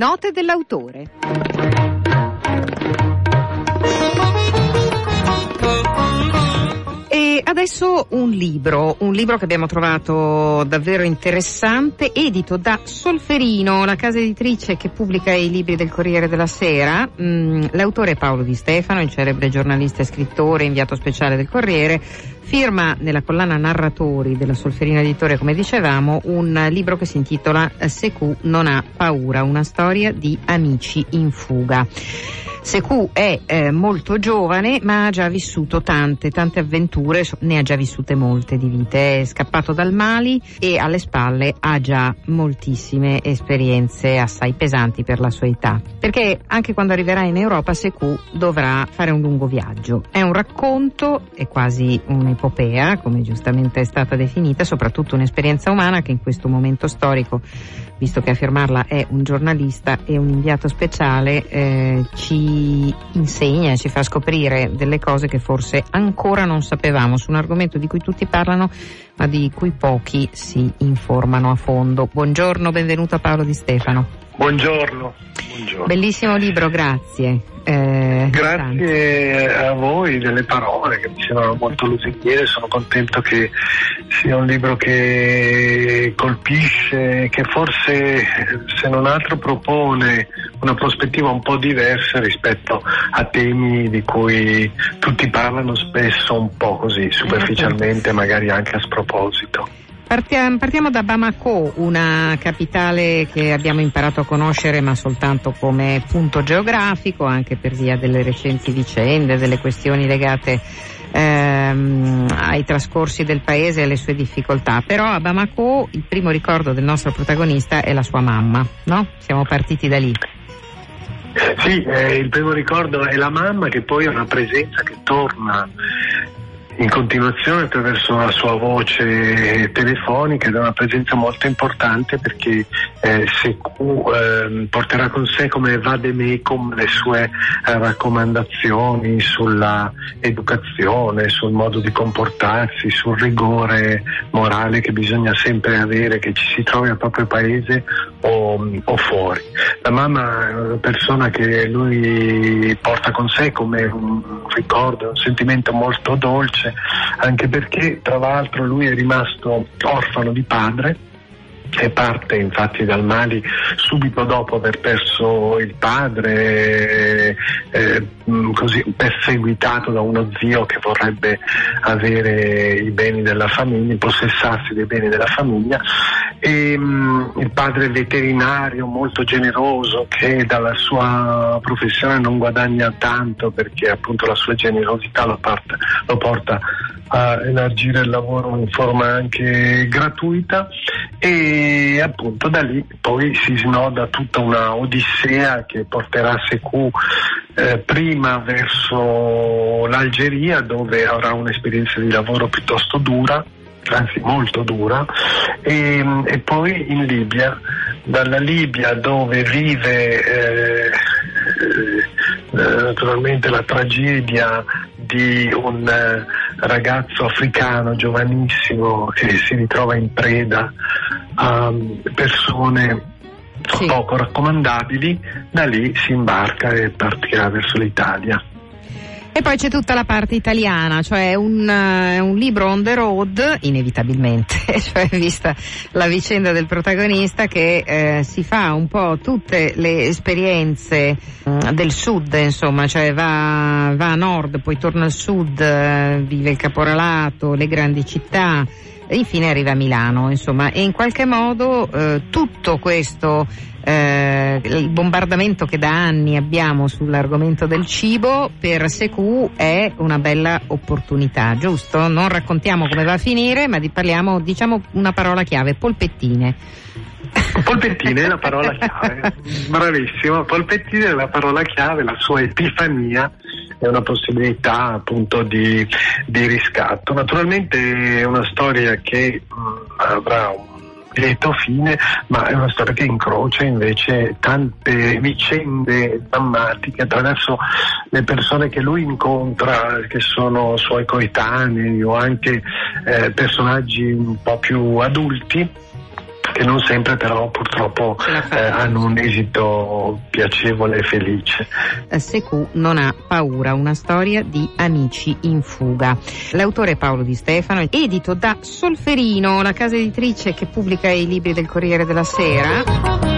Note dell'autore. Adesso un libro, un libro che abbiamo trovato davvero interessante, edito da Solferino, la casa editrice che pubblica i libri del Corriere della Sera. Mm, l'autore è Paolo Di Stefano, il celebre giornalista e scrittore, inviato speciale del Corriere, firma nella collana narratori della Solferino Editore, come dicevamo, un libro che si intitola Secu non ha paura, una storia di amici in fuga. Sekou è eh, molto giovane ma ha già vissuto tante, tante avventure, ne ha già vissute molte di vite, è scappato dal Mali e alle spalle ha già moltissime esperienze assai pesanti per la sua età. Perché anche quando arriverà in Europa Sekou dovrà fare un lungo viaggio. È un racconto, è quasi un'epopea, come giustamente è stata definita, soprattutto un'esperienza umana che in questo momento storico visto che a firmarla è un giornalista e un inviato speciale, eh, ci insegna, ci fa scoprire delle cose che forse ancora non sapevamo su un argomento di cui tutti parlano ma di cui pochi si informano a fondo. Buongiorno, benvenuto a Paolo Di Stefano. Buongiorno. Buongiorno. Bellissimo libro, grazie. Eh, grazie a voi delle parole che mi sembrano molto lusinghiere, sono contento che sia un libro che colpisce, che forse se non altro propone una prospettiva un po' diversa rispetto a temi di cui tutti parlano spesso un po' così superficialmente, magari anche a sproposito. Partiamo, partiamo, da Bamako, una capitale che abbiamo imparato a conoscere ma soltanto come punto geografico, anche per via delle recenti vicende, delle questioni legate ehm, ai trascorsi del paese e alle sue difficoltà. Però a Bamako il primo ricordo del nostro protagonista è la sua mamma, no? Siamo partiti da lì. Sì, eh, il primo ricordo è la mamma che poi ha una presenza che torna in continuazione attraverso la sua voce telefonica ed è una presenza molto importante perché eh, Secu eh, porterà con sé come vademecum le sue eh, raccomandazioni sulla educazione, sul modo di comportarsi, sul rigore morale che bisogna sempre avere che ci si trovi al proprio paese o, o fuori. La mamma è una persona che lui porta con sé come un ricordo, un sentimento molto dolce anche perché tra l'altro lui è rimasto orfano di padre e parte infatti dal Mali subito dopo aver perso il padre, eh, così perseguitato da uno zio che vorrebbe avere i beni della famiglia, possessarsi dei beni della famiglia. E mh, il padre veterinario molto generoso che dalla sua professione non guadagna tanto perché appunto la sua generosità lo, parte, lo porta a elargire il lavoro in forma anche gratuita e appunto da lì poi si snoda tutta una odissea che porterà Sekou eh, prima verso l'Algeria dove avrà un'esperienza di lavoro piuttosto dura anzi molto dura, e, e, poi in Libia, dalla Libia dove vive eh, eh, naturalmente la tragedia di un ragazzo africano giovanissimo che si ritrova in preda a persone sì. poco raccomandabili, da lì si imbarca e partirà verso l'Italia. E poi c'è tutta la parte italiana, cioè un, uh, un libro on the road, inevitabilmente, cioè vista la vicenda del protagonista che eh, si fa un po' tutte le esperienze uh, del sud, insomma, cioè va, va, a nord, poi torna al sud, uh, vive il caporalato, le grandi città, e infine arriva a Milano, insomma, e in qualche modo eh, tutto questo eh, il bombardamento che da anni abbiamo sull'argomento del cibo per Secu è una bella opportunità, giusto? Non raccontiamo come va a finire, ma parliamo, diciamo una parola chiave, polpettine. Polpettine è la parola chiave, bravissimo, polpettine è la parola chiave, la sua epifania è una possibilità appunto di, di riscatto. Naturalmente è una storia che mh, avrà un lieto fine, ma è una storia che incrocia invece tante vicende drammatiche attraverso le persone che lui incontra, che sono suoi coetanei o anche eh, personaggi un po' più adulti che non sempre però purtroppo eh, hanno un esito piacevole e felice. Eh, Secu non ha paura, una storia di amici in fuga. L'autore è Paolo Di Stefano, edito da Solferino, la casa editrice che pubblica i libri del Corriere della Sera.